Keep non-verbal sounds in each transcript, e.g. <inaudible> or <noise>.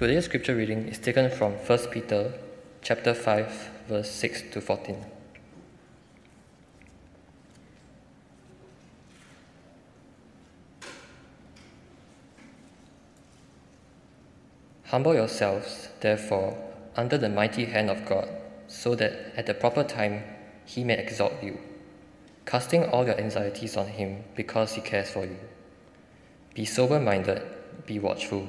Today's scripture reading is taken from 1 Peter chapter 5 verse 6 to 14. Humble yourselves, therefore, under the mighty hand of God, so that at the proper time he may exalt you, casting all your anxieties on him because he cares for you. Be sober minded, be watchful.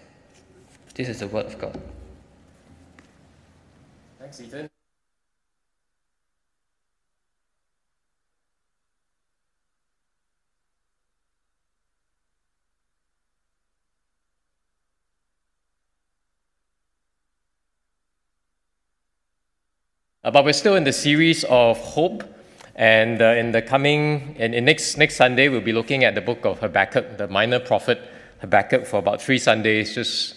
This is the word of God. Thanks, Ethan. Uh, but we're still in the series of hope. And uh, in the coming, and in next, next Sunday, we'll be looking at the book of Habakkuk, the minor prophet Habakkuk, for about three Sundays, just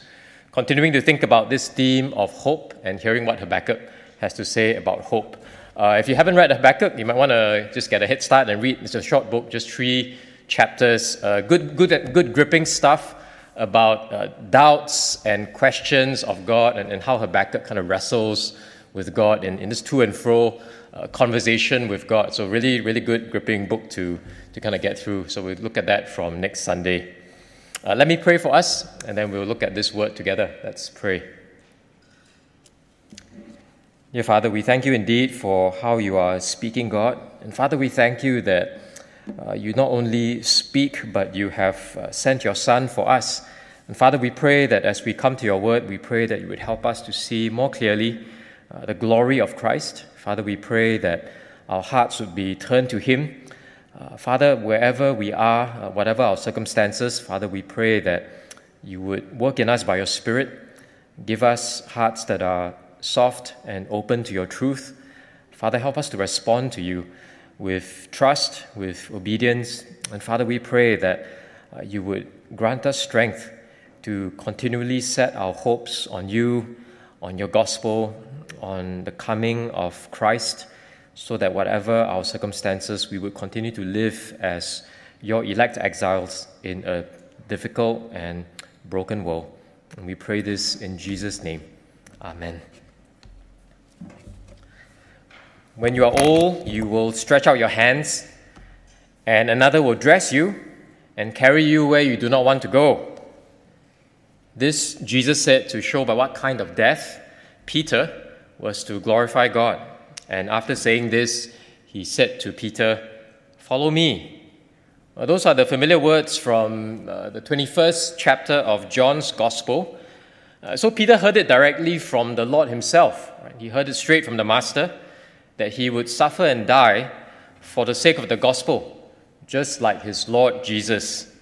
continuing to think about this theme of hope and hearing what Habakkuk has to say about hope. Uh, if you haven't read Habakkuk, you might want to just get a head start and read. It's a short book, just three chapters. Uh, good, good, good gripping stuff about uh, doubts and questions of God and, and how Habakkuk kind of wrestles with God in, in this to and fro uh, conversation with God. So, really, really good, gripping book to, to kind of get through. So, we'll look at that from next Sunday. Uh, let me pray for us, and then we'll look at this word together. Let's pray. Dear Father, we thank you indeed for how you are speaking, God. And Father, we thank you that uh, you not only speak, but you have uh, sent your Son for us. And Father, we pray that as we come to your word, we pray that you would help us to see more clearly uh, the glory of Christ. Father, we pray that our hearts would be turned to Him. Uh, Father, wherever we are, uh, whatever our circumstances, Father, we pray that you would work in us by your Spirit. Give us hearts that are soft and open to your truth. Father, help us to respond to you with trust, with obedience. And Father, we pray that uh, you would grant us strength to continually set our hopes on you, on your gospel, on the coming of Christ, so that whatever our circumstances, we would continue to live as your elect exiles in a difficult and broken world. And we pray this in Jesus' name. Amen. When you are old, you will stretch out your hands, and another will dress you and carry you where you do not want to go. This Jesus said to show by what kind of death Peter was to glorify God. And after saying this, he said to Peter, Follow me. Well, those are the familiar words from uh, the 21st chapter of John's Gospel. Uh, so Peter heard it directly from the Lord himself. Right? He heard it straight from the Master that he would suffer and die for the sake of the gospel, just like his Lord Jesus.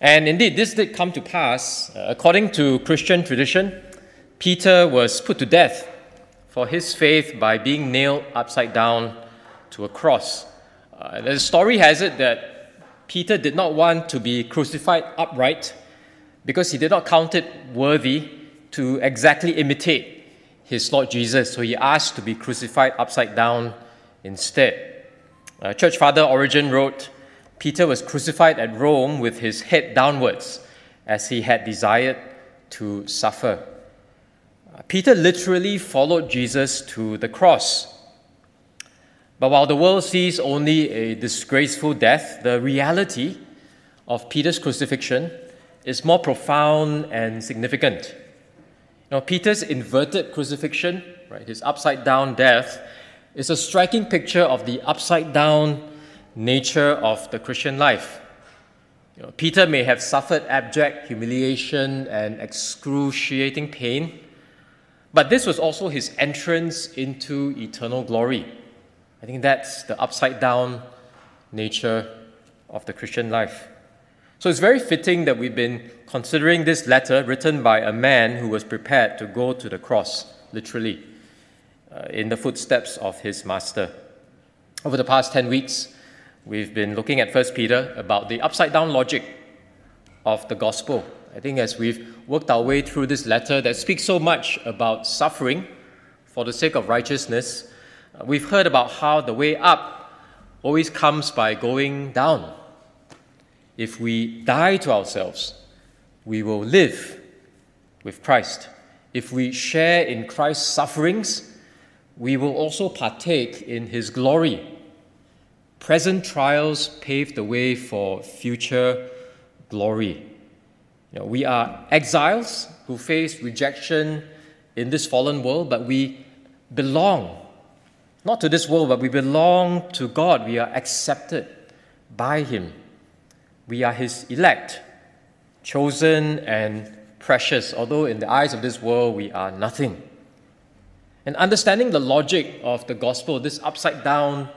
And indeed, this did come to pass. Uh, according to Christian tradition, Peter was put to death for his faith by being nailed upside down to a cross. Uh, the story has it that Peter did not want to be crucified upright because he did not count it worthy to exactly imitate his Lord Jesus, so he asked to be crucified upside down instead. Uh, Church Father Origen wrote Peter was crucified at Rome with his head downwards as he had desired to suffer. Peter literally followed Jesus to the cross. But while the world sees only a disgraceful death, the reality of Peter's crucifixion is more profound and significant. Now, Peter's inverted crucifixion, right, his upside down death, is a striking picture of the upside down nature of the Christian life. You know, Peter may have suffered abject humiliation and excruciating pain, but this was also his entrance into eternal glory. I think that's the upside down nature of the Christian life. So it's very fitting that we've been considering this letter written by a man who was prepared to go to the cross, literally, uh, in the footsteps of his master. Over the past 10 weeks, we've been looking at 1 Peter about the upside down logic of the gospel. I think as we've worked our way through this letter that speaks so much about suffering for the sake of righteousness, uh, we've heard about how the way up always comes by going down. If we die to ourselves, we will live with Christ. If we share in Christ's sufferings, we will also partake in his glory. Present trials pave the way for future glory. You know, we are exiles who face rejection in this fallen world, but we belong not to this world, but we belong to God. We are accepted by Him. We are His elect, chosen and precious, although in the eyes of this world we are nothing. And understanding the logic of the gospel, this upside down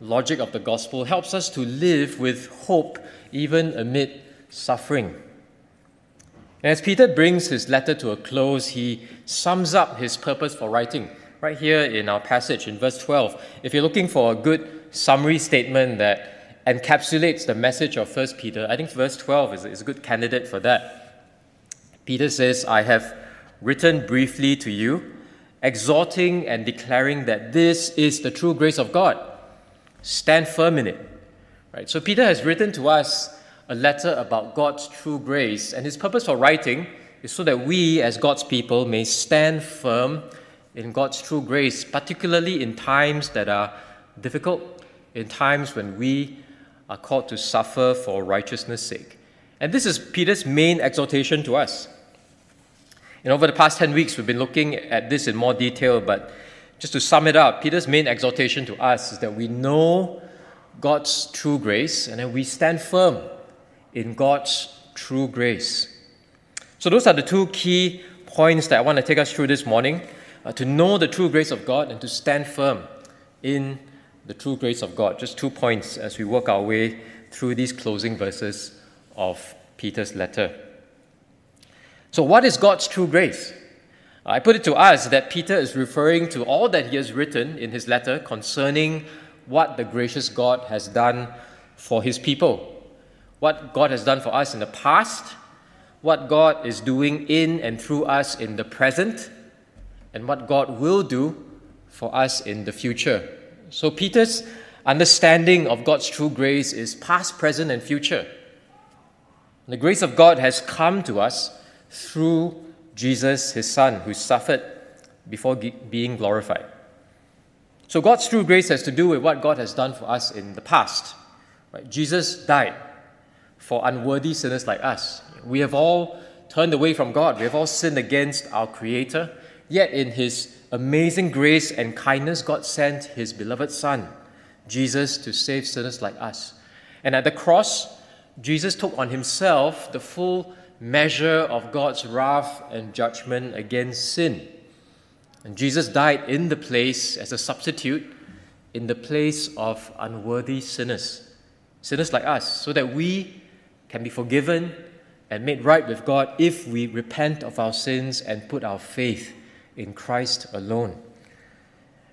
logic of the gospel, helps us to live with hope even amid suffering. And as Peter brings his letter to a close, he sums up his purpose for writing right here in our passage in verse 12. If you're looking for a good summary statement that encapsulates the message of 1 Peter, I think verse 12 is, is a good candidate for that. Peter says, I have written briefly to you, exhorting and declaring that this is the true grace of God. Stand firm in it. Right? So Peter has written to us a letter about God's true grace, and his purpose for writing is so that we, as God's people, may stand firm in God's true grace, particularly in times that are difficult, in times when we are called to suffer for righteousness' sake. And this is Peter's main exhortation to us. And over the past 10 weeks, we've been looking at this in more detail, but just to sum it up, Peter's main exhortation to us is that we know God's true grace and that we stand firm in God's true grace. So, those are the two key points that I want to take us through this morning uh, to know the true grace of God and to stand firm in the true grace of God. Just two points as we work our way through these closing verses of Peter's letter. So, what is God's true grace? I put it to us that Peter is referring to all that he has written in his letter concerning what the gracious God has done for his people, what God has done for us in the past, what God is doing in and through us in the present, and what God will do for us in the future. So, Peter's understanding of God's true grace is past, present, and future. The grace of God has come to us through Jesus, his Son, who suffered before being glorified. So, God's true grace has to do with what God has done for us in the past. Right? Jesus died for unworthy sinners like us. We have all turned away from God, we have all sinned against our Creator. Yet, in His amazing grace and kindness, God sent His beloved Son, Jesus, to save sinners like us. And at the cross, Jesus took on Himself the full measure of God's wrath and judgment against sin. And Jesus died in the place as a substitute in the place of unworthy sinners, sinners like us, so that we can be forgiven and made right with God if we repent of our sins and put our faith in Christ alone.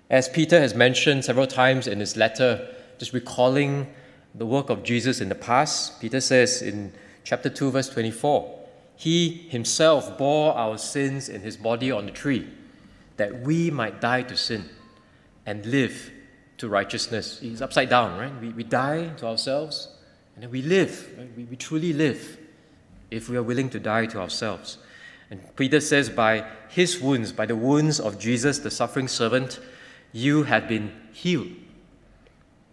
As Peter has mentioned several times in his letter, just recalling the work of Jesus in the past, Peter says in chapter 2, verse 24, He himself bore our sins in his body on the tree, that we might die to sin and live to righteousness. He's upside down, right? We, we die to ourselves and we live. We, we truly live if we are willing to die to ourselves. And Peter says, by his wounds, by the wounds of Jesus, the suffering servant, you have been healed.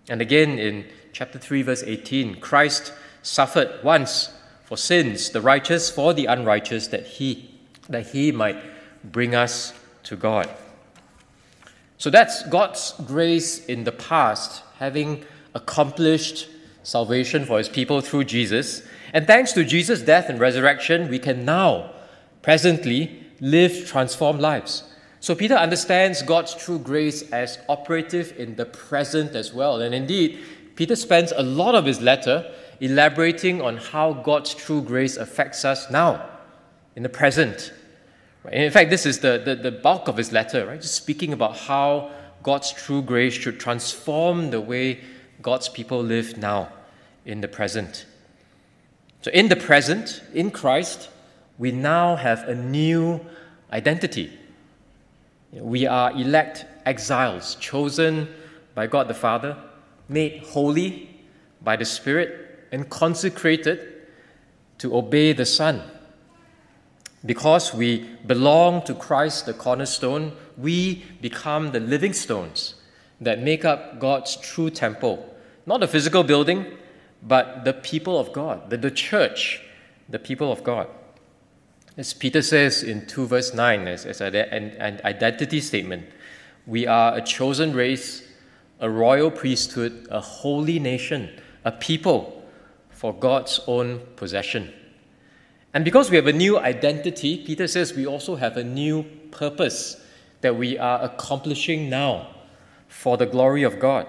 And again in chapter 3, verse 18, Christ suffered once for sins, the righteous for the unrighteous, that he, that he might bring us to God. So that's God's grace in the past, having accomplished salvation for his people through Jesus. And thanks to Jesus' death and resurrection, we can now, presently, live transformed lives. So Peter understands God's true grace as operative in the present as well. And indeed, Peter spends a lot of his letter elaborating on how God's true grace affects us now, in the present. In fact, this is the, the, the bulk of his letter, right? Just speaking about how God's true grace should transform the way God's people live now, in the present. So, in the present, in Christ, we now have a new identity. We are elect exiles, chosen by God the Father, made holy by the Spirit, and consecrated to obey the Son. Because we belong to Christ, the cornerstone, we become the living stones that make up God's true temple. Not a physical building, but the people of God, the, the church, the people of God. As Peter says in 2 verse 9, as, as an, an identity statement, we are a chosen race, a royal priesthood, a holy nation, a people for God's own possession. And because we have a new identity, Peter says we also have a new purpose that we are accomplishing now for the glory of God.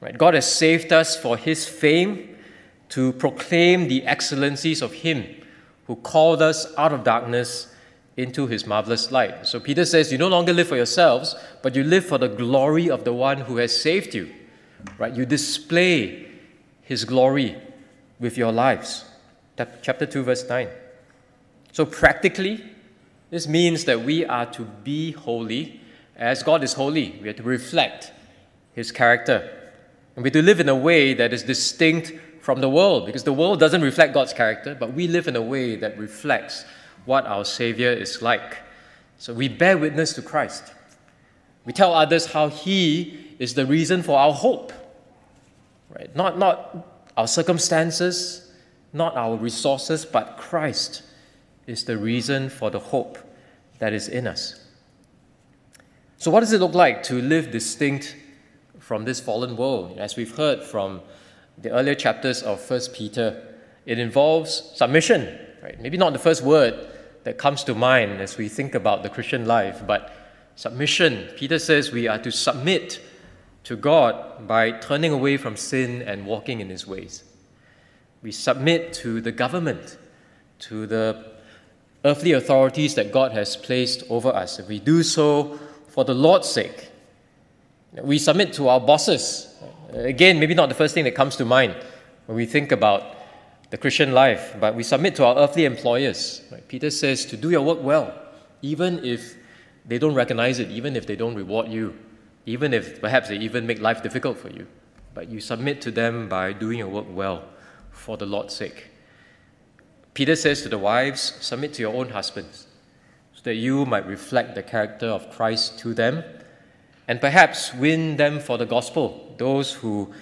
Right? God has saved us for his fame to proclaim the excellencies of him who called us out of darkness into his marvelous light. So Peter says you no longer live for yourselves, but you live for the glory of the one who has saved you. Right? You display his glory with your lives chapter 2, verse 9. So, practically, this means that we are to be holy as God is holy. We are to reflect His character. And we're to live in a way that is distinct from the world because the world doesn't reflect God's character, but we live in a way that reflects what our Savior is like. So, we bear witness to Christ. We tell others how He is the reason for our hope. Right? Not, not our circumstances, not our resources, but Christ is the reason for the hope that is in us. So, what does it look like to live distinct from this fallen world? As we've heard from the earlier chapters of First Peter, it involves submission, right? Maybe not the first word that comes to mind as we think about the Christian life, but submission. Peter says we are to submit to God by turning away from sin and walking in his ways. We submit to the government, to the earthly authorities that God has placed over us. If we do so for the Lord's sake, we submit to our bosses. Again, maybe not the first thing that comes to mind when we think about the Christian life, but we submit to our earthly employers. Peter says to do your work well, even if they don't recognize it, even if they don't reward you, even if perhaps they even make life difficult for you. But you submit to them by doing your work well for the Lord's sake. Peter says to the wives, Submit to your own husbands, that you might reflect the character of Christ to them, and perhaps win them for the gospel, those who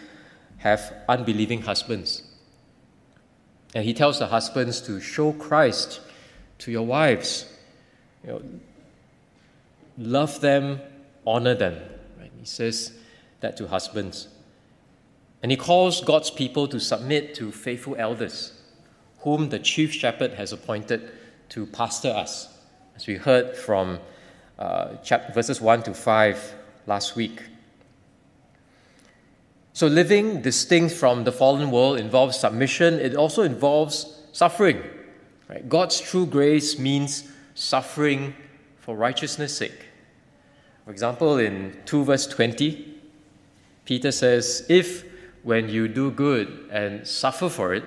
have unbelieving husbands. And he tells the husbands to show Christ to your wives. You know, love them, honor them. Right? He says that to husbands. And he calls God's people to submit to faithful elders, whom the chief shepherd has appointed to pastor us, as we heard from uh, chapter, verses 1 to 5 last week. So, living distinct from the fallen world involves submission, it also involves suffering. Right? God's true grace means suffering for righteousness' sake. For example, in 2 verse 20, Peter says, If when you do good and suffer for it,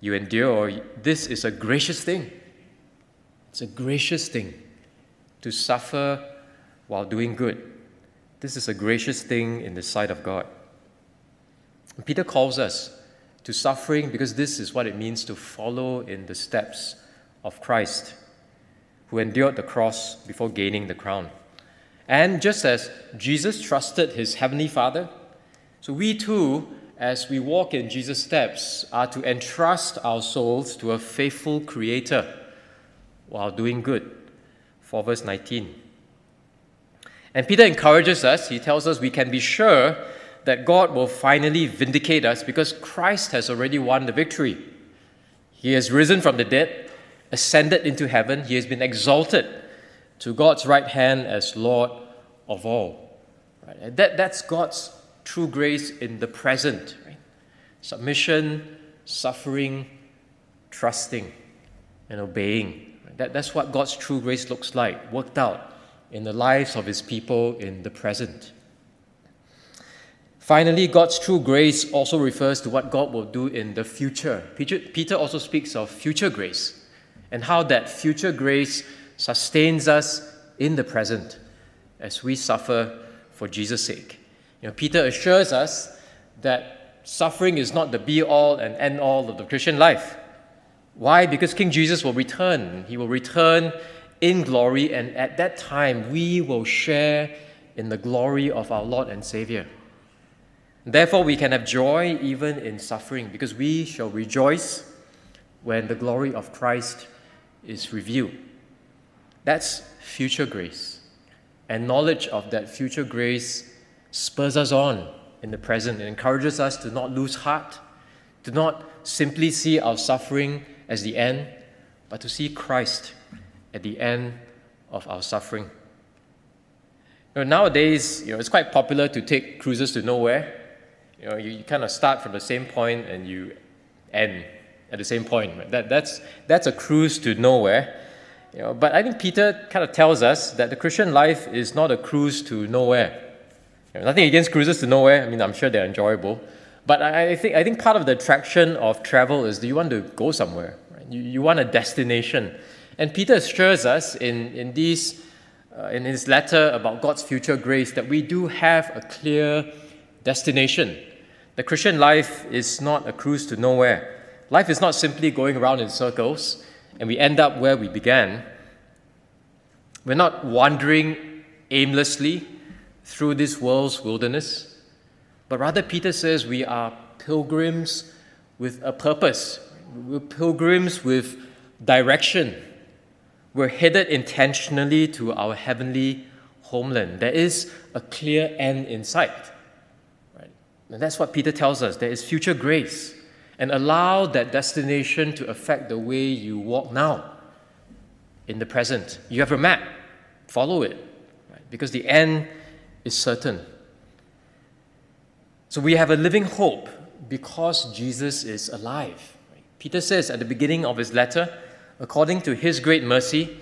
you endure, this is a gracious thing. It's a gracious thing to suffer while doing good. This is a gracious thing in the sight of God. Peter calls us to suffering because this is what it means to follow in the steps of Christ, who endured the cross before gaining the crown. And just as Jesus trusted his heavenly Father, so we too, as we walk in Jesus' steps, are to entrust our souls to a faithful Creator while doing good 4, verse 19. And Peter encourages us, he tells us we can be sure that God will finally vindicate us because Christ has already won the victory. He has risen from the dead, ascended into heaven, he has been exalted to God's right hand as Lord of all. Right? That, that's God's true grace in the present. Right? Submission, suffering, trusting, and obeying. That, that's what God's true grace looks like, worked out in the lives of his people in the present. Finally, God's true grace also refers to what God will do in the future. Peter also speaks of future grace and how that future grace sustains us in the present as we suffer for Jesus' sake. You know, Peter assures us that suffering is not the be all and end all of the Christian life. Why? Because King Jesus will return. He will return in glory, and at that time we will share in the glory of our Lord and Savior. Therefore, we can have joy even in suffering, because we shall rejoice when the glory of Christ is revealed. That's future grace. And knowledge of that future grace spurs us on in the present. It encourages us to not lose heart, to not simply see our suffering as the end, but to see Christ at the end of our suffering. You know, nowadays, you know, it's quite popular to take cruises to nowhere. You know, you, you kind of start from the same point and you end at the same point. Right? That, that's, that's a cruise to nowhere. You know, but I think Peter kind of tells us that the Christian life is not a cruise to nowhere. You know, nothing against cruises to nowhere. I mean, I'm sure they're enjoyable. But I, think, I think part of the attraction of travel is do you want to go somewhere? Right? You, you want a destination. And Peter assures us in, in, these, uh, in his letter about God's future grace that we do have a clear destination. The Christian life is not a cruise to nowhere. Life is not simply going around in circles and we end up where we began, we're not wandering aimlessly through this world's wilderness, but rather, Peter says we are pilgrims with a purpose. We're pilgrims with direction. We're headed intentionally to our heavenly homeland. There is a clear end in sight. Right? And that's what Peter tells us. There is future grace and allow that destination to affect the way you walk now in the present. You have a map, follow it, right? because the end is certain. So we have a living hope because Jesus is alive. Peter says at the beginning of his letter, according to his great mercy,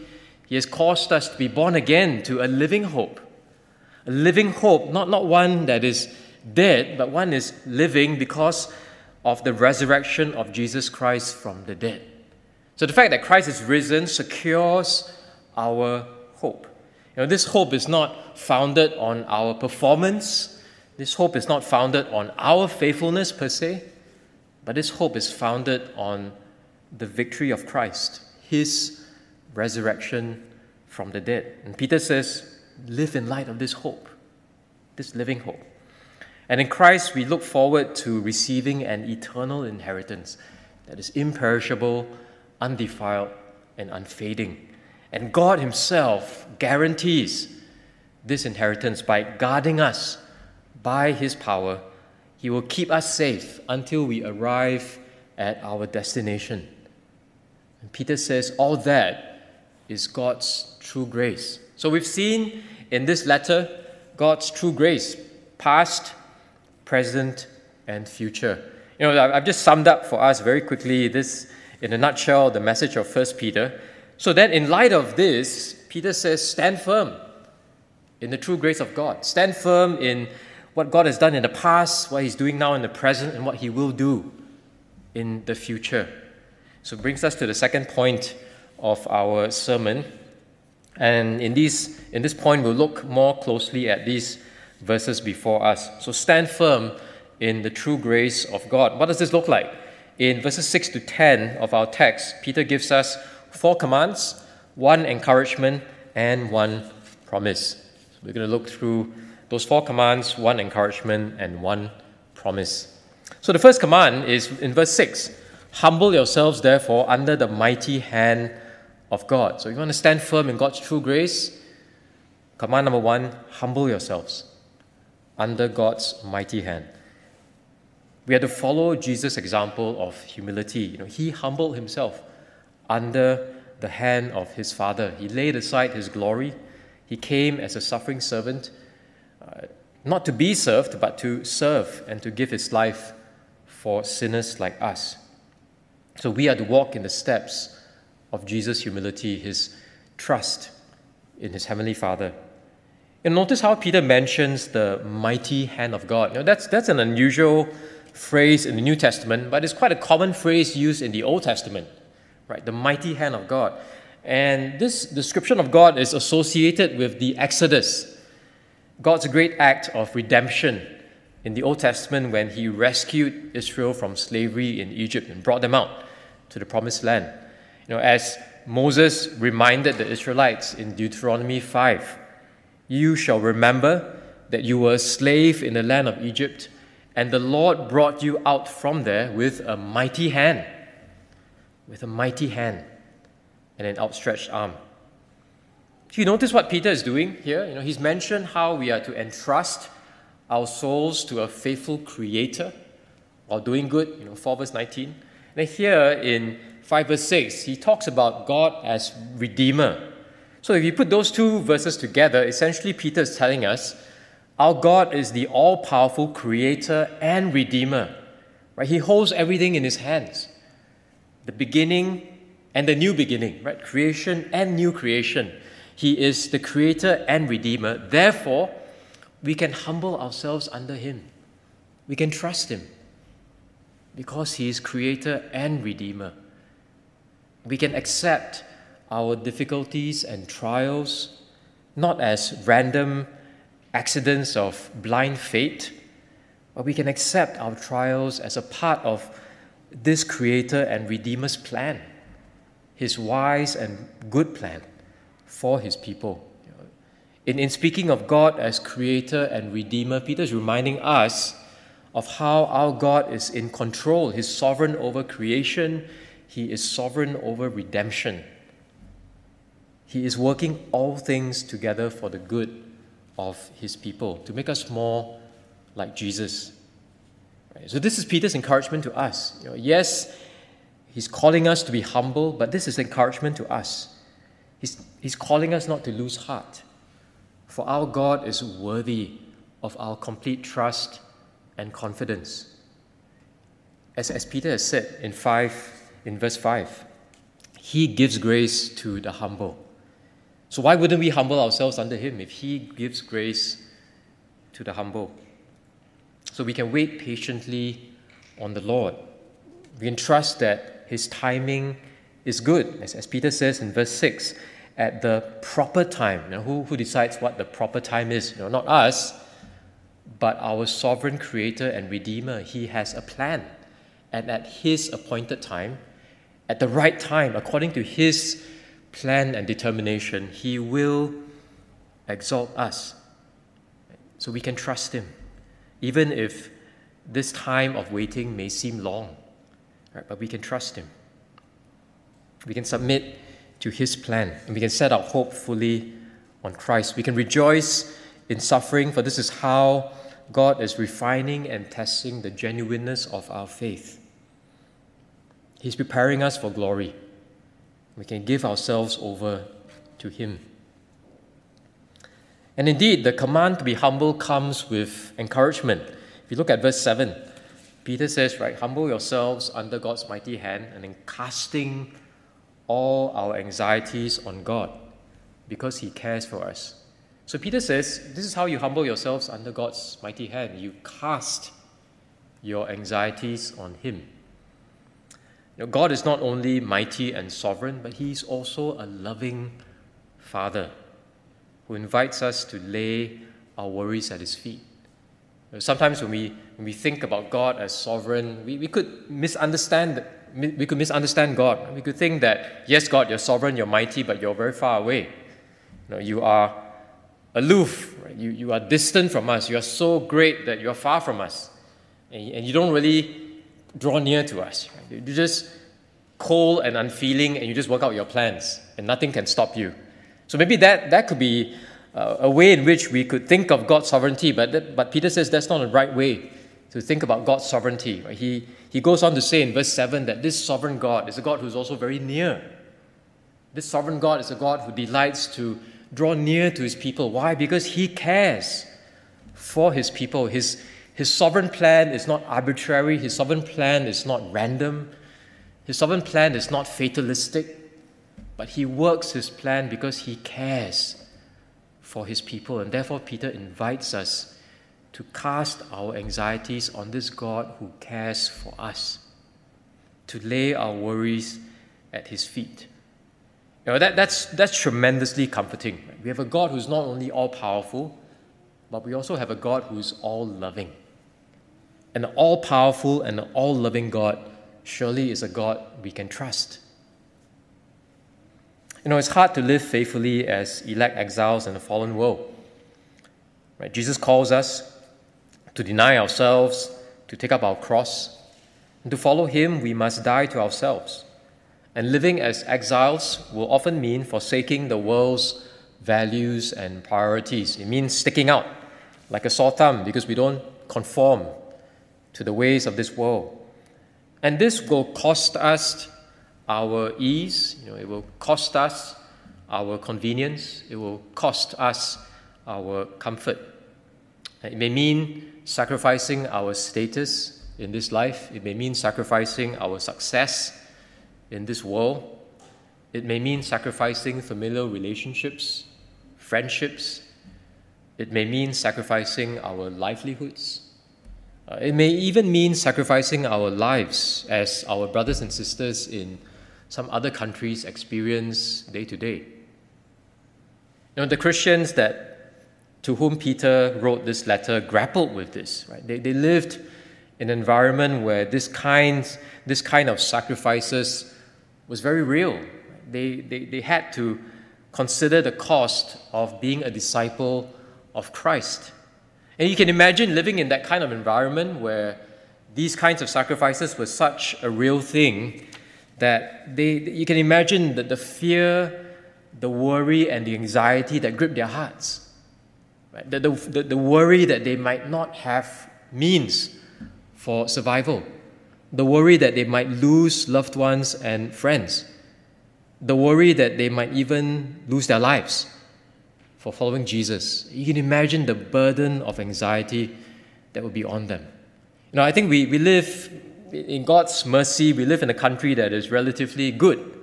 he has caused us to be born again to a living hope. A living hope, not, not one that is dead, but one is living because of the resurrection of Jesus Christ from the dead. So the fact that Christ is risen secures our hope. You know, this hope is not founded on our performance. This hope is not founded on our faithfulness per se, but this hope is founded on the victory of Christ, his resurrection from the dead. And Peter says, live in light of this hope, this living hope. And in Christ, we look forward to receiving an eternal inheritance that is imperishable, undefiled, and unfading. And God Himself guarantees this inheritance by guarding us by His power. He will keep us safe until we arrive at our destination. And Peter says all that is God's true grace. So we've seen in this letter God's true grace, past, present, and future. You know, I've just summed up for us very quickly this, in a nutshell, the message of 1 Peter. So then, in light of this, Peter says, stand firm in the true grace of God. Stand firm in what God has done in the past, what He's doing now in the present, and what He will do in the future. So it brings us to the second point of our sermon. And in, these, in this point, we'll look more closely at these verses before us. So stand firm in the true grace of God. What does this look like? In verses 6 to 10 of our text, Peter gives us four commands, one encouragement, and one promise. So we're going to look through those four commands, one encouragement, and one promise. So the first command is in verse 6 Humble yourselves, therefore, under the mighty hand of God. So if you want to stand firm in God's true grace, command number one humble yourselves under God's mighty hand. We have to follow Jesus' example of humility. You know, he humbled himself under the hand of his Father. He laid aside his glory. He came as a suffering servant, uh, not to be served, but to serve and to give his life for sinners like us. So we are to walk in the steps of Jesus' humility, his trust in his heavenly Father. And notice how Peter mentions the mighty hand of God. Know, that's, that's an unusual phrase in the New Testament, but it's quite a common phrase used in the Old Testament, right? The mighty hand of God. And this description of God is associated with the Exodus, God's great act of redemption in the Old Testament when he rescued Israel from slavery in Egypt and brought them out to the promised land. You know, as Moses reminded the Israelites in Deuteronomy 5, you shall remember that you were a slave in the land of Egypt, and the Lord brought you out from there with a mighty hand, with a mighty hand and an outstretched arm. Do you notice what Peter is doing here? You know, he's mentioned how we are to entrust our souls to a faithful creator while doing good, you know, 4 verse 19. And here in 5 verse 6, he talks about God as Redeemer. So if you put those two verses together, essentially Peter is telling us our God is the all powerful creator and redeemer. Right? He holds everything in his hands. The beginning and the new beginning, right? Creation and new creation. He is the creator and redeemer. Therefore, we can humble ourselves under him. We can trust him because he is creator and redeemer. We can accept our difficulties and trials not as random accidents of blind fate, but we can accept our trials as a part of this Creator and Redeemer's plan, His wise and good plan for His people. In, in speaking of God as Creator and Redeemer, Peter is reminding us of how our God is in control. He's sovereign over creation, He is sovereign over redemption. He is working all things together for the good of His people, to make us more like Jesus. So, this is Peter's encouragement to us. You know, yes, he's calling us to be humble, but this is encouragement to us. He's, calling us not to lose heart, for our God is worthy of our complete trust and confidence. As, as Peter has said in, five, in verse 5, he gives grace to the humble. So, why wouldn't we humble ourselves under Him if He gives grace to the humble? So, we can wait patiently on the Lord. We can trust that His timing is good, as, as Peter says in verse 6, at the proper time. Who, who decides what the proper time is? You know, not us, but our sovereign Creator and Redeemer. He has a plan. And at His appointed time, at the right time, according to His plan and determination, He will exalt us. So we can trust Him, even if this time of waiting may seem long. Right? But we can trust Him. We can submit to His plan, and we can set our hope fully on Christ. We can rejoice in suffering, for this is how God is refining and testing the genuineness of our faith. He's preparing us for glory. We can give ourselves over to Him. And indeed, the command to be humble comes with encouragement. If you look at verse 7, Peter says, right, humble yourselves under God's mighty hand and in casting all our anxieties on God because He cares for us. So Peter says, this is how you humble yourselves under God's mighty hand. You cast your anxieties on Him. You know, God is not only mighty and sovereign, but He's also a loving Father who invites us to lay our worries at His feet. Sometimes when we, when we think about God as sovereign, we, we could misunderstand we could misunderstand God. We could think that, yes, God, you're sovereign, you're mighty, but you're very far away. You, know, you are aloof, right? you, you are distant from us. You are so great that you're far from us. And, and you don't really draw near to us. Right? You just cold and unfeeling and you just work out your plans and nothing can stop you. So maybe that, that could be uh, a way in which we could think of God's sovereignty, but, that, but Peter says that's not the right way to think about God's sovereignty. Right? He, he goes on to say in verse 7 that this sovereign God is a God who's also very near. This sovereign God is a God who delights to draw near to his people. Why? Because he cares for his people. His, his sovereign plan is not arbitrary, his sovereign plan is not random, his sovereign plan is not fatalistic, but he works his plan because he cares for his people. And therefore, Peter invites us to cast our anxieties on this God who cares for us, to lay our worries at his feet. You know, that, that's, that's tremendously comforting. We have a God who's not only all powerful, but we also have a God who's all loving. An all powerful and all loving God surely is a God we can trust. You know, it's hard to live faithfully as elect exiles in a fallen world. Right? Jesus calls us to deny ourselves, to take up our cross, and to follow Him, we must die to ourselves. And living as exiles will often mean forsaking the world's values and priorities. It means sticking out like a sore thumb because we don't conform to the ways of this world. And this will cost us our ease, you know, it will cost us our convenience, it will cost us our comfort. It may mean sacrificing our status in this life, it may mean sacrificing our success in this world, it may mean sacrificing familiar relationships, friendships, it may mean sacrificing our livelihoods. Uh, it may even mean sacrificing our lives as our brothers and sisters in some other countries experience day to day. You know, the Christians that to whom Peter wrote this letter grappled with this, right? They, they lived in an environment where this kind, this kind of sacrifices was very real. They, they, they had to consider the cost of being a disciple of Christ. And you can imagine living in that kind of environment where these kinds of sacrifices were such a real thing that they, you can imagine that the fear, the worry, and the anxiety that grip their hearts. Right? The, the, the worry that they might not have means for survival, the worry that they might lose loved ones and friends, the worry that they might even lose their lives for following Jesus. You can imagine the burden of anxiety that would be on them. You know, I think we, we live in God's mercy, we live in a country that is relatively good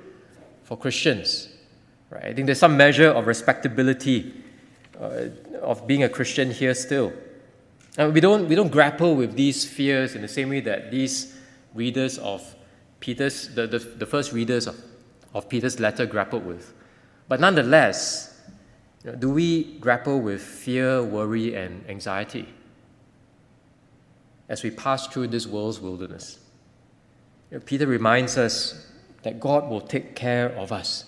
for Christians. Right? I think there's some measure of respectability uh, of being a Christian here still. And we don't, we don't grapple with these fears in the same way that these readers of Peter's, the, the, the first readers of, of Peter's letter grappled with. But nonetheless, you know, do we grapple with fear, worry, and anxiety? as we pass through this world's wilderness. You know, Peter reminds us that God will take care of us.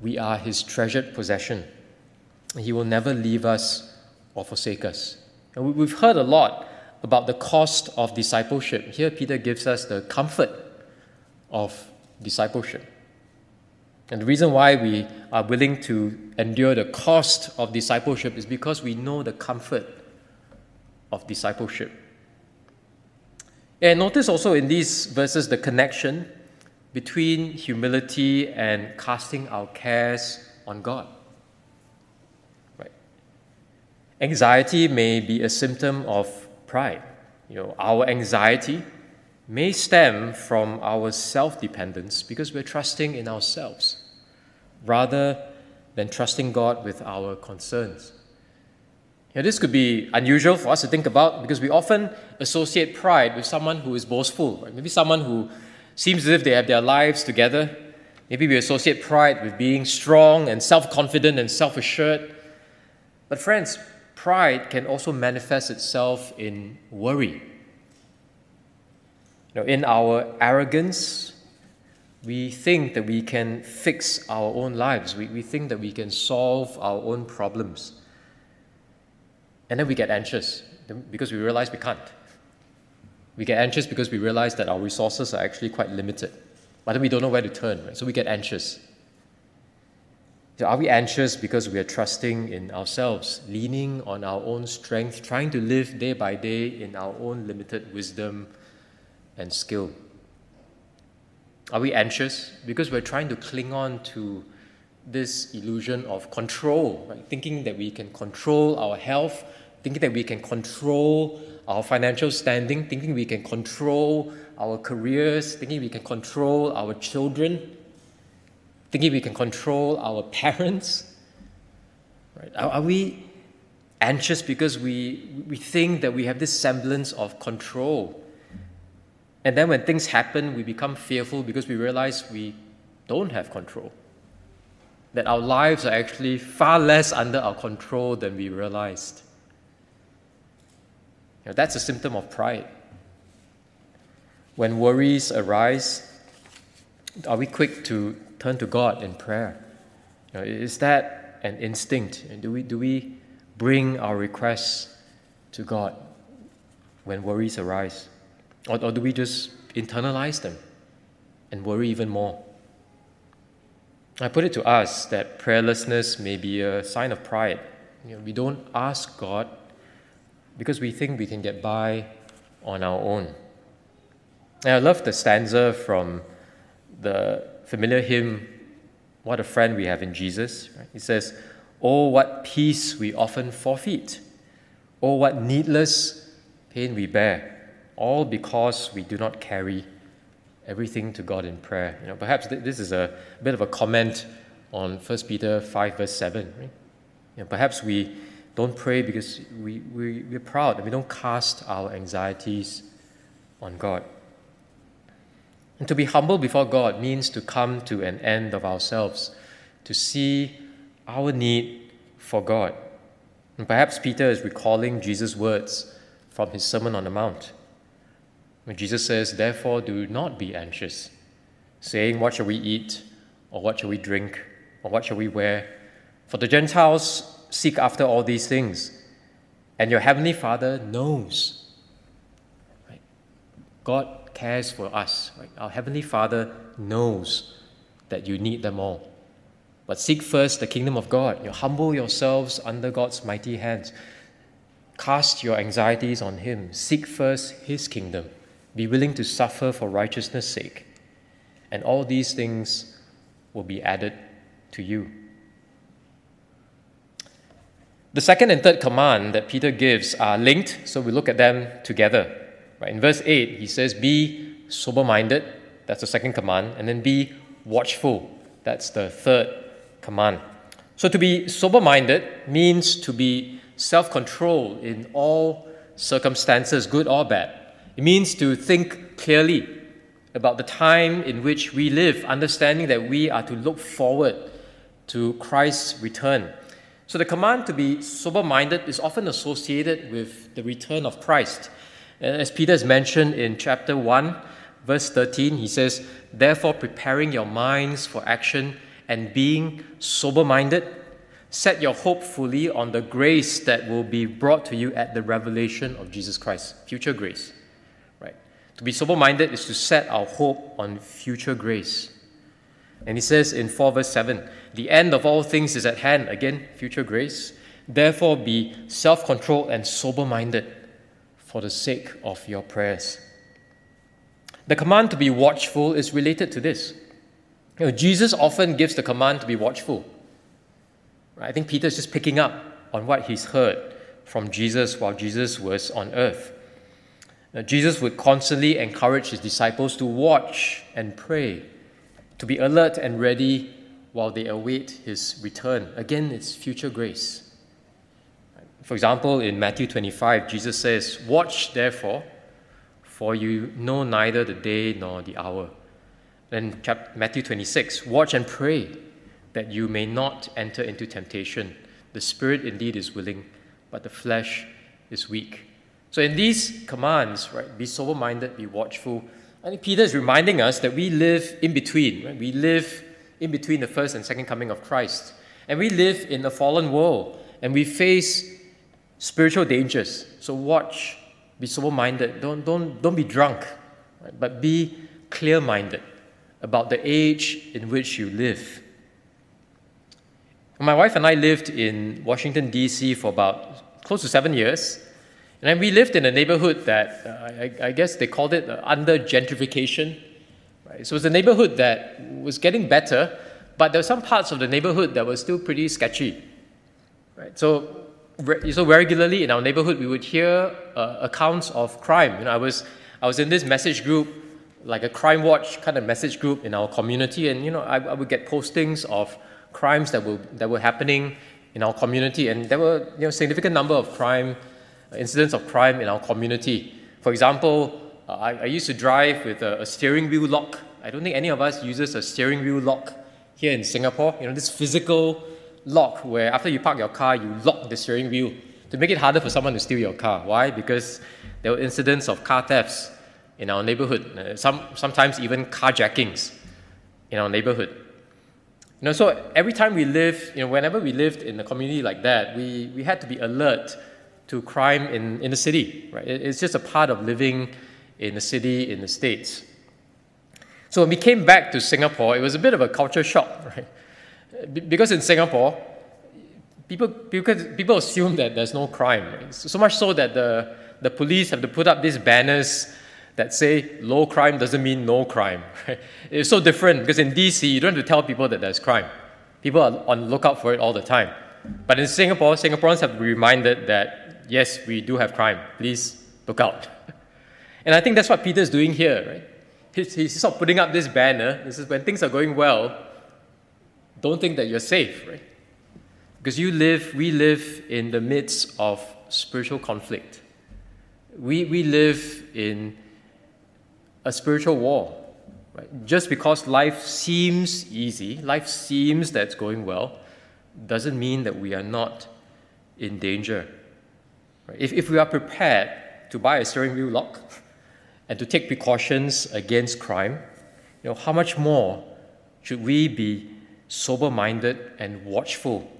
We are his treasured possession. He will never leave us or forsake us. And we've heard a lot about the cost of discipleship. Here, Peter gives us the comfort of discipleship. And the reason why we are willing to endure the cost of discipleship is because we know the comfort of discipleship. And notice also in these verses the connection between humility and casting our cares on God. Right? Anxiety may be a symptom of pride. You know, our anxiety may stem from our self-dependence because we're trusting in ourselves rather than trusting God with our concerns. Now, this could be unusual for us to think about because we often associate pride with someone who is boastful, right? maybe someone who seems as if they have their lives together. Maybe we associate pride with being strong and self confident and self assured. But, friends, pride can also manifest itself in worry. You know, in our arrogance, we think that we can fix our own lives, we, we think that we can solve our own problems. And then we get anxious because we realize we can't. We get anxious because we realize that our resources are actually quite limited. but then we don't know where to turn, right? So we get anxious. So are we anxious because we are trusting in ourselves, leaning on our own strength, trying to live day by day in our own limited wisdom and skill? Are we anxious because we're trying to cling on to this illusion of control, right? thinking that we can control our health, thinking that we can control our financial standing, thinking we can control our careers, thinking we can control our children, thinking we can control our <laughs> parents. Right? Are, are we anxious because we, we think that we have this semblance of control? And then when things happen, we become fearful because we realize we don't have control. That our lives are actually far less under our control than we realized. You know, that's a symptom of pride. When worries arise, are we quick to turn to God in prayer? You know, is that an instinct? Do we, do we bring our requests to God when worries arise? Or, or do we just internalize them and worry even more? I put it to us that prayerlessness may be a sign of pride. You know, we don't ask God because we think we can get by on our own. And I love the stanza from the familiar hymn, What a Friend We Have in Jesus. Right? It says, Oh, what peace we often forfeit. Oh, what needless pain we bear, all because we do not carry everything to God in prayer. You know, perhaps th- this is a bit of a comment on 1 Peter 5, verse 7. Right? You know, perhaps we don't pray because we, we, we're proud and we don't cast our anxieties on God. And to be humble before God means to come to an end of ourselves, to see our need for God. And perhaps Peter is recalling Jesus' words from his Sermon on the Mount. When Jesus says, Therefore, do not be anxious, saying, What shall we eat? Or what shall we drink? Or what shall we wear? For the Gentiles seek after all these things, and your heavenly Father knows. Right? God cares for us. Right? Our heavenly Father knows that you need them all. But seek first the kingdom of God. You humble yourselves under God's mighty hands. Cast your anxieties on Him. Seek first His kingdom. Be willing to suffer for righteousness' sake. And all these things will be added to you. The second and third command that Peter gives are linked, so we look at them together. Right? In verse 8, he says, Be sober minded, that's the second command, and then be watchful, that's the third command. So to be sober minded means to be self controlled in all circumstances, good or bad. It means to think clearly about the time in which we live, understanding that we are to look forward to Christ's return. So the command to be sober minded is often associated with the return of Christ. Uh, as Peter has mentioned in chapter 1, verse 13, he says, Therefore, preparing your minds for action and being sober minded, set your hope fully on the grace that will be brought to you at the revelation of Jesus Christ, future grace. Right? To be sober minded is to set our hope on future grace. And he says in 4 verse 7 The end of all things is at hand. Again, future grace. Therefore, be self controlled and sober minded for the sake of your prayers. The command to be watchful is related to this. You know, Jesus often gives the command to be watchful. I think Peter is just picking up on what he's heard from Jesus while Jesus was on earth. Now, Jesus would constantly encourage his disciples to watch and pray to be alert and ready while they await his return. Again, it's future grace. For example, in Matthew 25, Jesus says, Watch therefore, for you know neither the day nor the hour. Then Matthew 26, Watch and pray that you may not enter into temptation. The spirit indeed is willing, but the flesh is weak. So in these commands, right, be sober minded, be watchful, I think Peter is reminding us that we live in between. Right? We live in between the first and second coming of Christ. And we live in a fallen world and we face spiritual dangers. So watch, be sober minded. Don't, don't, don't be drunk, right? but be clear minded about the age in which you live. My wife and I lived in Washington, D.C. for about close to seven years. And then we lived in a neighborhood that uh, I, I, guess they called it uh, under gentrification. Right? So it was a neighborhood that was getting better, but there were some parts of the neighborhood that were still pretty sketchy. Right? So, re- so regularly in our neighborhood, we would hear uh, accounts of crime. You know, I was I was in this message group, like a crime watch kind of message group in our community, and you know, I, I would get postings of crimes that were that were happening in our community, and there were you know significant number of crime incidents of crime in our community. For example, uh, I, I, used to drive with a, a, steering wheel lock. I don't think any of us uses a steering wheel lock here in Singapore. You know, this physical lock where after you park your car, you lock the steering wheel to make it harder for someone to steal your car. Why? Because there were incidents of car thefts in our neighborhood, uh, some, sometimes even carjackings in our neighborhood. You know, so every time we lived, you know, whenever we lived in a community like that, we, we had to be alert to crime in, in the city, right? It's just a part of living in the city in the States. So when we came back to Singapore, it was a bit of a culture shock, <laughs> right? Because in Singapore, people, people, people assume that there's no crime, right? So much so that the, the police have to put up these banners that say low crime doesn't mean no crime. <laughs> Right? It's so different because in DC, you don't have to tell people that there's crime. People are on lookout for it all the time. But in Singapore, Singaporeans have to be reminded that yes, we do have crime. Please look out. <laughs> And I think that's what Peter is doing here, right? He's, he's of putting up this banner. This is when things are going well, don't think that you're safe, right? Because you live, we live in the midst of spiritual conflict. We, we live in a spiritual war. Right? Just because life seems easy, life seems that's going well, doesn't mean that we are not in danger. If, if we are prepared to buy a steering wheel lock <laughs> and to take precautions against crime, you know, how much more should we be sober minded and watchful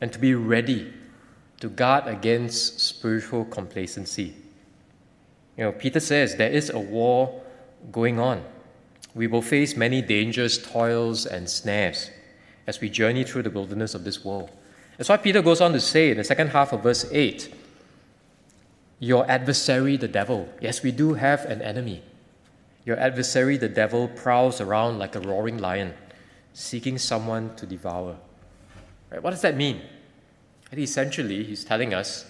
and to be ready to guard against spiritual complacency? You know, Peter says there is a war going on. We will face many dangers, toils, and snares as we journey through the wilderness of this world. That's why Peter goes on to say in the second half of verse 8 your adversary, the devil. Yes, we do have an enemy. Your adversary, the devil, prowls around like a roaring lion, seeking someone to devour. Right, what does that mean? And essentially, he's telling us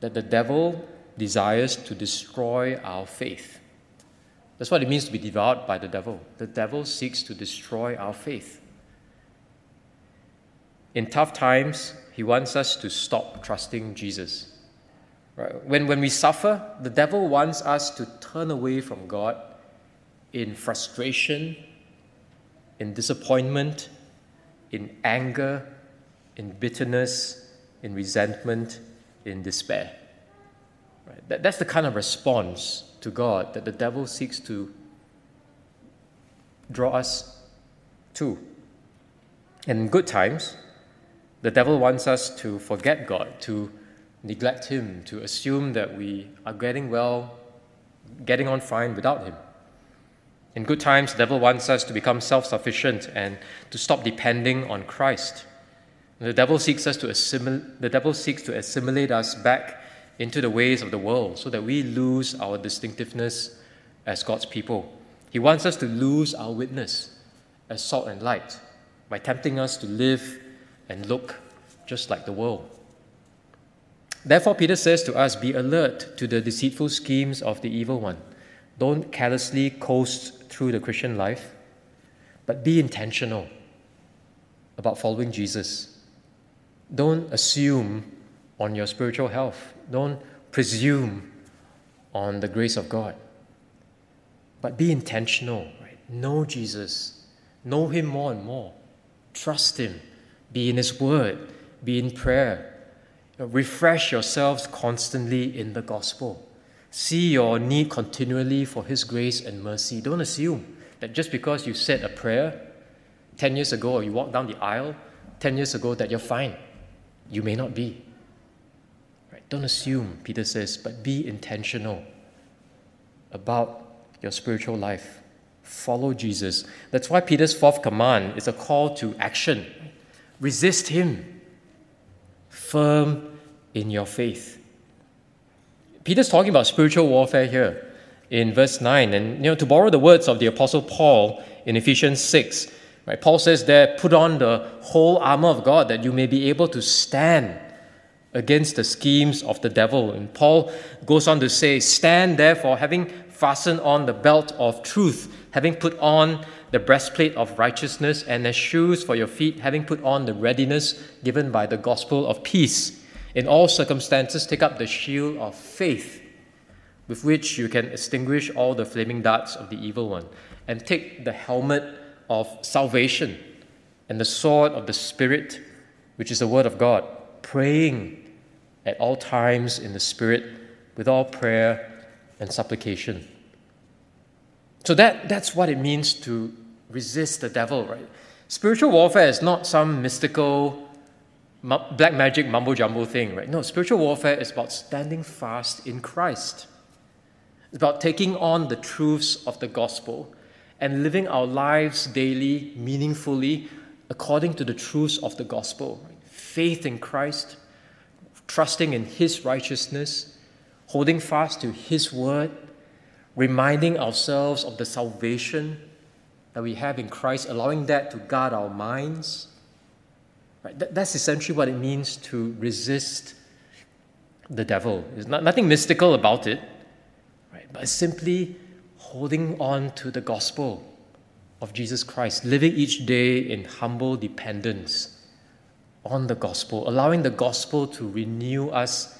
that the devil desires to destroy our faith. That's what it means to be devoured by the devil. The devil seeks to destroy our faith. In tough times, he wants us to stop trusting Jesus. Right? When, when we suffer, the devil wants us to turn away from God in frustration, in disappointment, in anger, in bitterness, in resentment, in despair. Right? That, that's the kind of response to God that the devil seeks to draw us to. And in good times, the devil wants us to forget God, to neglect Him, to assume that we are getting well, getting on fine without Him. In good times, the devil wants us to become self sufficient and to stop depending on Christ. The devil seeks us to assimilate, the devil seeks to assimilate us back into the ways of the world so that we lose our distinctiveness as God's people. He wants us to lose our witness as salt and light by tempting us to live and look just like the world. Therefore, Peter says to us be alert to the deceitful schemes of the evil one. Don't carelessly coast through the Christian life, but be intentional about following Jesus. Don't assume on your spiritual health, don't presume on the grace of God, but be intentional. Right? Know Jesus, know Him more and more, trust Him, be in His Word, be in prayer Refresh yourselves constantly in the gospel. See your need continually for His grace and mercy. Don't assume that just because you said a prayer 10 years ago or you walked down the aisle 10 years ago that you're fine. You may not be. Right? Don't assume, Peter says, but be intentional about your spiritual life. follow Jesus. That's why Peter's fourth command is a call to action. Resist him, firm in your faith. Peter's talking about spiritual warfare here in verse 9. And you know, to borrow the words of the Apostle Paul in Ephesians 6, right, Paul says there, put on the whole armor of God that you may be able to stand against the schemes of the devil. And Paul goes on to say, Stand therefore, having fastened on the belt of truth, having put on the breastplate of righteousness, and as shoes for your feet, having put on the readiness given by the gospel of peace. In all circumstances, take up the shield of faith, with which you can extinguish all the flaming darts of the evil one, and take the helmet of salvation and the sword of the Spirit, which is the word of God, praying at all times in the Spirit with all prayer and supplication. So that, that's what it means to resist the devil, right? Spiritual warfare is not some mystical black magic mumbo jumbo thing, right? No, spiritual warfare is about standing fast in Christ. It's about taking on the truths of the gospel and living our lives daily, meaningfully, according to the truths of the gospel. Faith in Christ, trusting in His righteousness, holding fast to His word, reminding ourselves of the salvation that we have in Christ, allowing that to guard our minds. Right? That, that's essentially what it means to resist the devil. There's not, nothing mystical about it, right? but simply holding on to the gospel of Jesus Christ, living each day in humble dependence on the gospel, allowing the gospel to renew us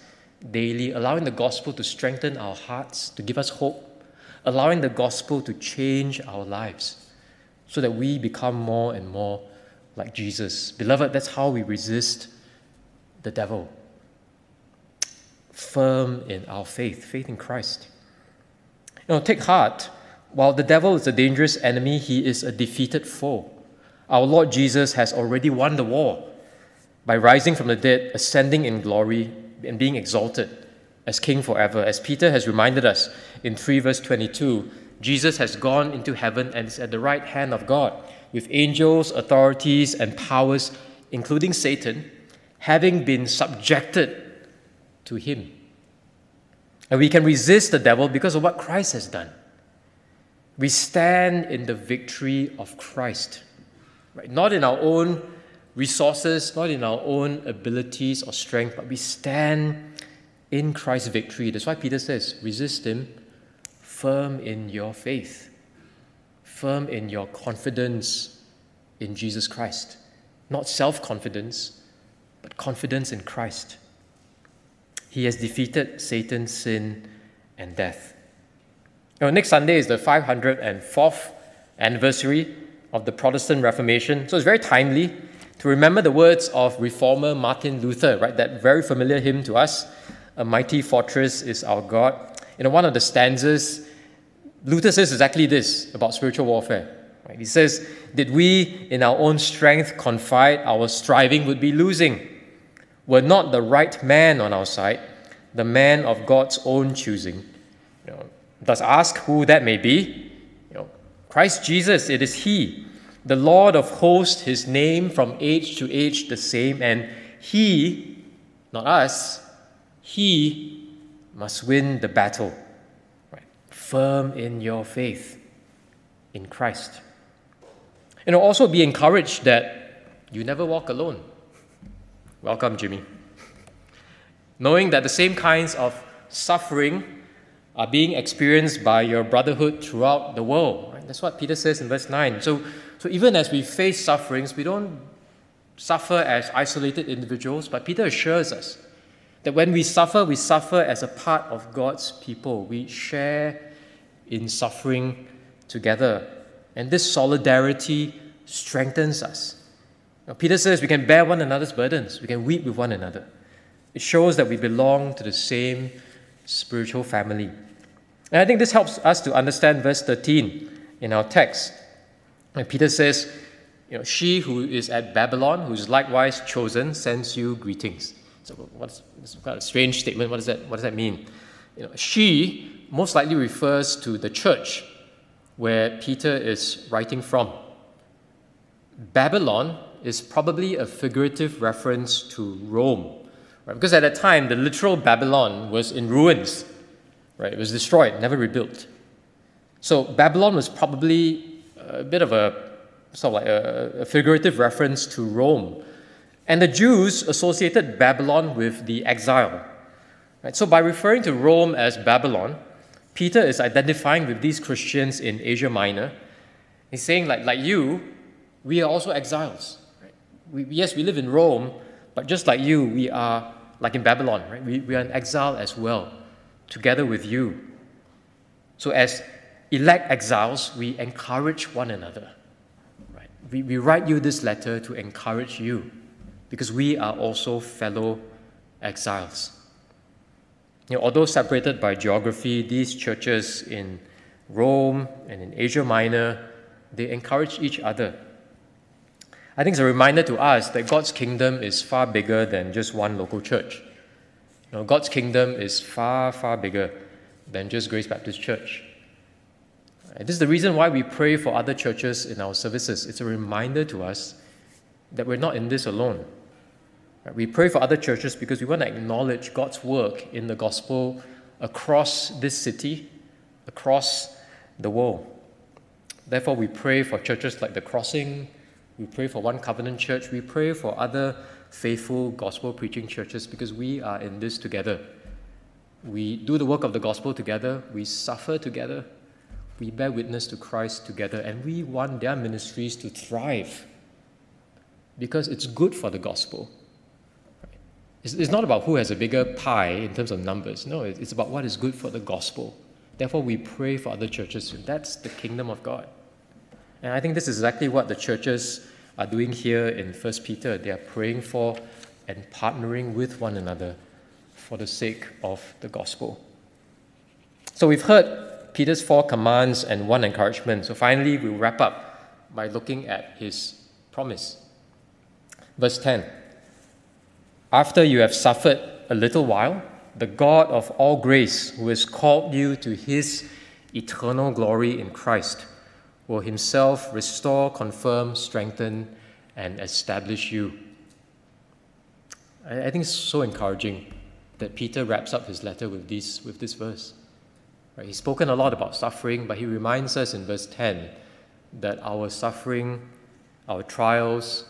daily, allowing the gospel to strengthen our hearts, to give us hope, allowing the gospel to change our lives so that we become more and more like Jesus. Beloved, that's how we resist the devil. Firm in our faith, faith in Christ. You know, take heart. While the devil is a dangerous enemy, he is a defeated foe. Our Lord Jesus has already won the war by rising from the dead, ascending in glory, and being exalted as King forever. As Peter has reminded us in 3 verse 22, Jesus has gone into heaven and is at the right hand of God, with angels, authorities, and powers, including Satan, having been subjected to him. And we can resist the devil because of what Christ has done. We stand in the victory of Christ, right? not in our own resources, not in our own abilities or strength, but we stand in Christ's victory. That's why Peter says, resist him, firm in your faith, firm in your confidence in Jesus Christ. Not self confidence, but confidence in Christ. He has defeated Satan, sin, and death. Now, next Sunday is the 504th anniversary of the Protestant Reformation, so it's very timely to remember the words of reformer Martin Luther, right? That very familiar hymn to us, A Mighty Fortress is Our God. You know, one of the stanzas, Luther says exactly this about spiritual warfare. Right? He says, Did we in our own strength confide, our striving would be losing. Were not the right man on our side, the man of God's own choosing. You know, thus ask who that may be. You know, Christ Jesus, it is He the Lord of hosts, his name from age to age the same, and he, not us, he must win the battle. Firm in your faith in Christ. And also be encouraged that you never walk alone. Welcome, Jimmy. Knowing that the same kinds of suffering are being experienced by your brotherhood throughout the world. Right? That's what Peter says in verse 9. So so even as we face sufferings, we don't suffer as isolated individuals, but Peter assures us that when we suffer, we suffer as a part of God's people. We share in suffering together. And this solidarity strengthens us. Now, Peter says we can bear one another's burdens, we can weep with one another. It shows that we belong to the same spiritual family. And I think this helps us to understand verse 13 in our text. And Peter says, you know, she who is at Babylon, who is likewise chosen, sends you greetings. What's kind of strange statement? What does that what does that mean? You know, she most likely refers to the church where Peter is writing from. Babylon is probably a figurative reference to Rome, right? because at that time the literal Babylon was in ruins, right? It was destroyed, never rebuilt. So Babylon was probably a bit of a sort of like a, a figurative reference to Rome. And the Jews associated Babylon with the exile. Right? So by referring to Rome as Babylon, Peter is identifying with these Christians in Asia Minor. He's saying, like, like you, we are also exiles. Right? We, yes, we live in Rome, but just like you, we are like in Babylon, right? We, we are in exile as well, together with you. So, as elect exiles, we encourage one another. Right? We, we write you this letter to encourage you because we are also fellow exiles. You know, although separated by geography, these churches in Rome and in Asia Minor, they encourage each other. I think it's a reminder to us that God's kingdom is far bigger than just one local church. You know, God's kingdom is far, far bigger than just Grace Baptist Church. This is the reason why we pray for other churches in our services. It's a reminder to us that we're not in this alone. We pray for other churches because we want to acknowledge God's work in the gospel across this city, across the world. Therefore, we pray for churches like The Crossing, we pray for One Covenant Church, we pray for other faithful gospel preaching churches because we are in this together. We do the work of the gospel together, we suffer together, we bear witness to Christ together, and we want their ministries to thrive because it's good for the gospel. It's, it's not about who has a bigger pie in terms of numbers. No, it's about what is good for the gospel. Therefore, we pray for other churches. That's the kingdom of God. And I think this is exactly what the churches are doing here in 1 Peter. They are praying for and partnering with one another for the sake of the gospel. So we've heard Peter's four commands and one encouragement. So finally, we'll wrap up by looking at his promise. Verse 10 After you have suffered a little while, the God of all grace, who has called you to his eternal glory in Christ, will himself restore, confirm, strengthen, and establish you. I, think it's so encouraging that Peter wraps up his letter with, this with this verse. Right? He's spoken a lot about suffering, but he reminds us in verse 10 that our suffering, our trials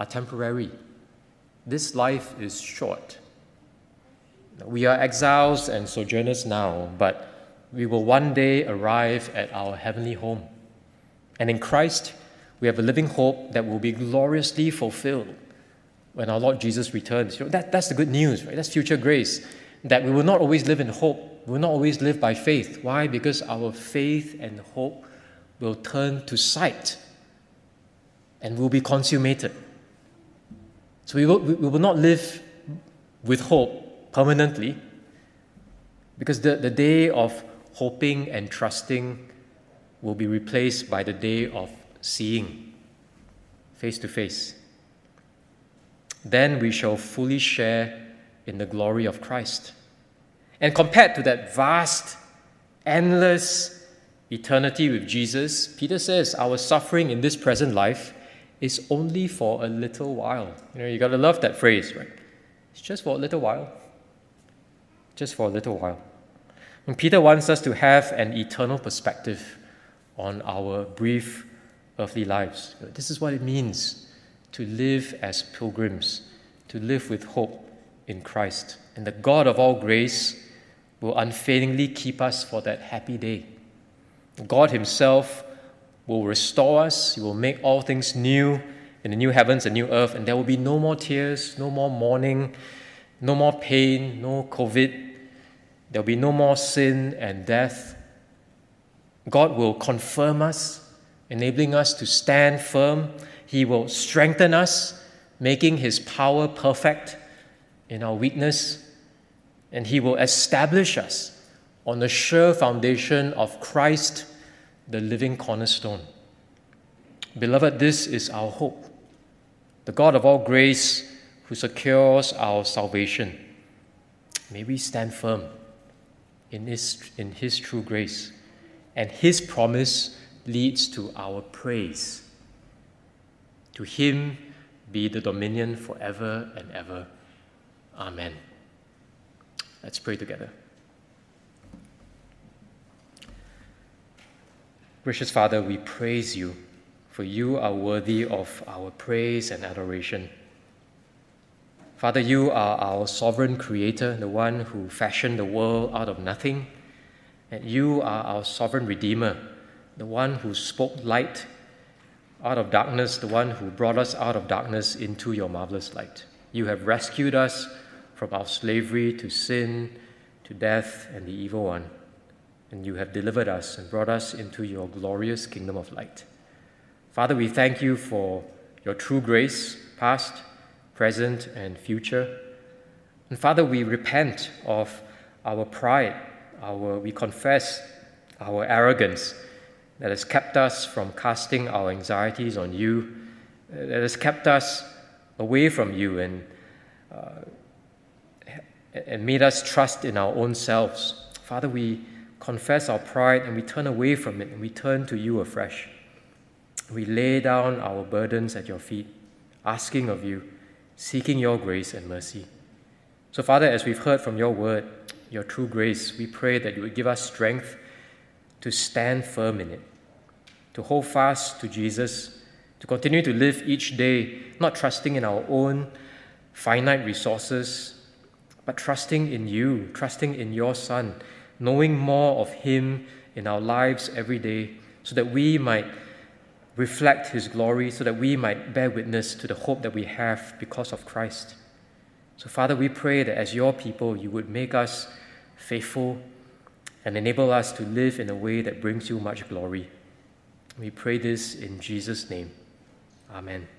are temporary. This life is short. We are exiles and sojourners now, but we will one day arrive at our heavenly home. And in Christ, we have a living hope that will be gloriously fulfilled when our Lord Jesus returns. You know, that, that's the good news, right? That's future grace. That we will not always live in hope. We will not always live by faith. Why? Because our faith and hope will turn to sight and will be consummated. So we will, we will not live with hope permanently because the, the day of hoping and trusting will be replaced by the day of seeing face to face. Then we shall fully share in the glory of Christ. And compared to that vast, endless eternity with Jesus, Peter says our suffering in this present life is only for a little while. You know, you got to love that phrase, right? It's just for a little while. Just for a little while. And Peter wants us to have an eternal perspective on our brief earthly lives. This is what it means to live as pilgrims, to live with hope in Christ. And the God of all grace will unfailingly keep us for that happy day. God Himself will restore us, He will make all things new in the new heavens and new earth, and there will be no more tears, no more mourning, no more pain, no COVID. There will be no more sin and death. God will confirm us, enabling us to stand firm. He will strengthen us, making His power perfect in our weakness. And He will establish us on the sure foundation of Christ, the living cornerstone. Beloved, this is our hope. The God of all grace who secures our salvation. May we stand firm in His, in his true grace and His promise leads to our praise. To him be the dominion forever and ever. Amen. Let's pray together. Gracious Father, we praise you, for you are worthy of our praise and adoration. Father, you are our sovereign creator, the one who fashioned the world out of nothing, and you are our sovereign redeemer, the one who spoke light out of darkness, the one who brought us out of darkness into your marvelous light. You have rescued us from our slavery to sin, to death, and the evil one and you have delivered us and brought us into your glorious kingdom of light. Father, we thank you for your true grace, past, present, and future. And Father, we repent of our pride, our, we confess our arrogance that has kept us from casting our anxieties on you, that has kept us away from you and, uh, and made us trust in our own selves. Father, we confess our pride and we turn away from it and we turn to you afresh. We lay down our burdens at your feet, asking of you, seeking your grace and mercy. So, Father, as we've heard from your word, your true grace, we pray that you would give us strength to stand firm in it, to hold fast to Jesus, to continue to live each day, not trusting in our own finite resources, but trusting in you, trusting in your Son knowing more of Him in our lives every day, so that we might reflect His glory, so that we might bear witness to the hope that we have because of Christ. So, Father, we pray that as your people, you would make us faithful and enable us to live in a way that brings you much glory. We pray this in Jesus' name. Amen.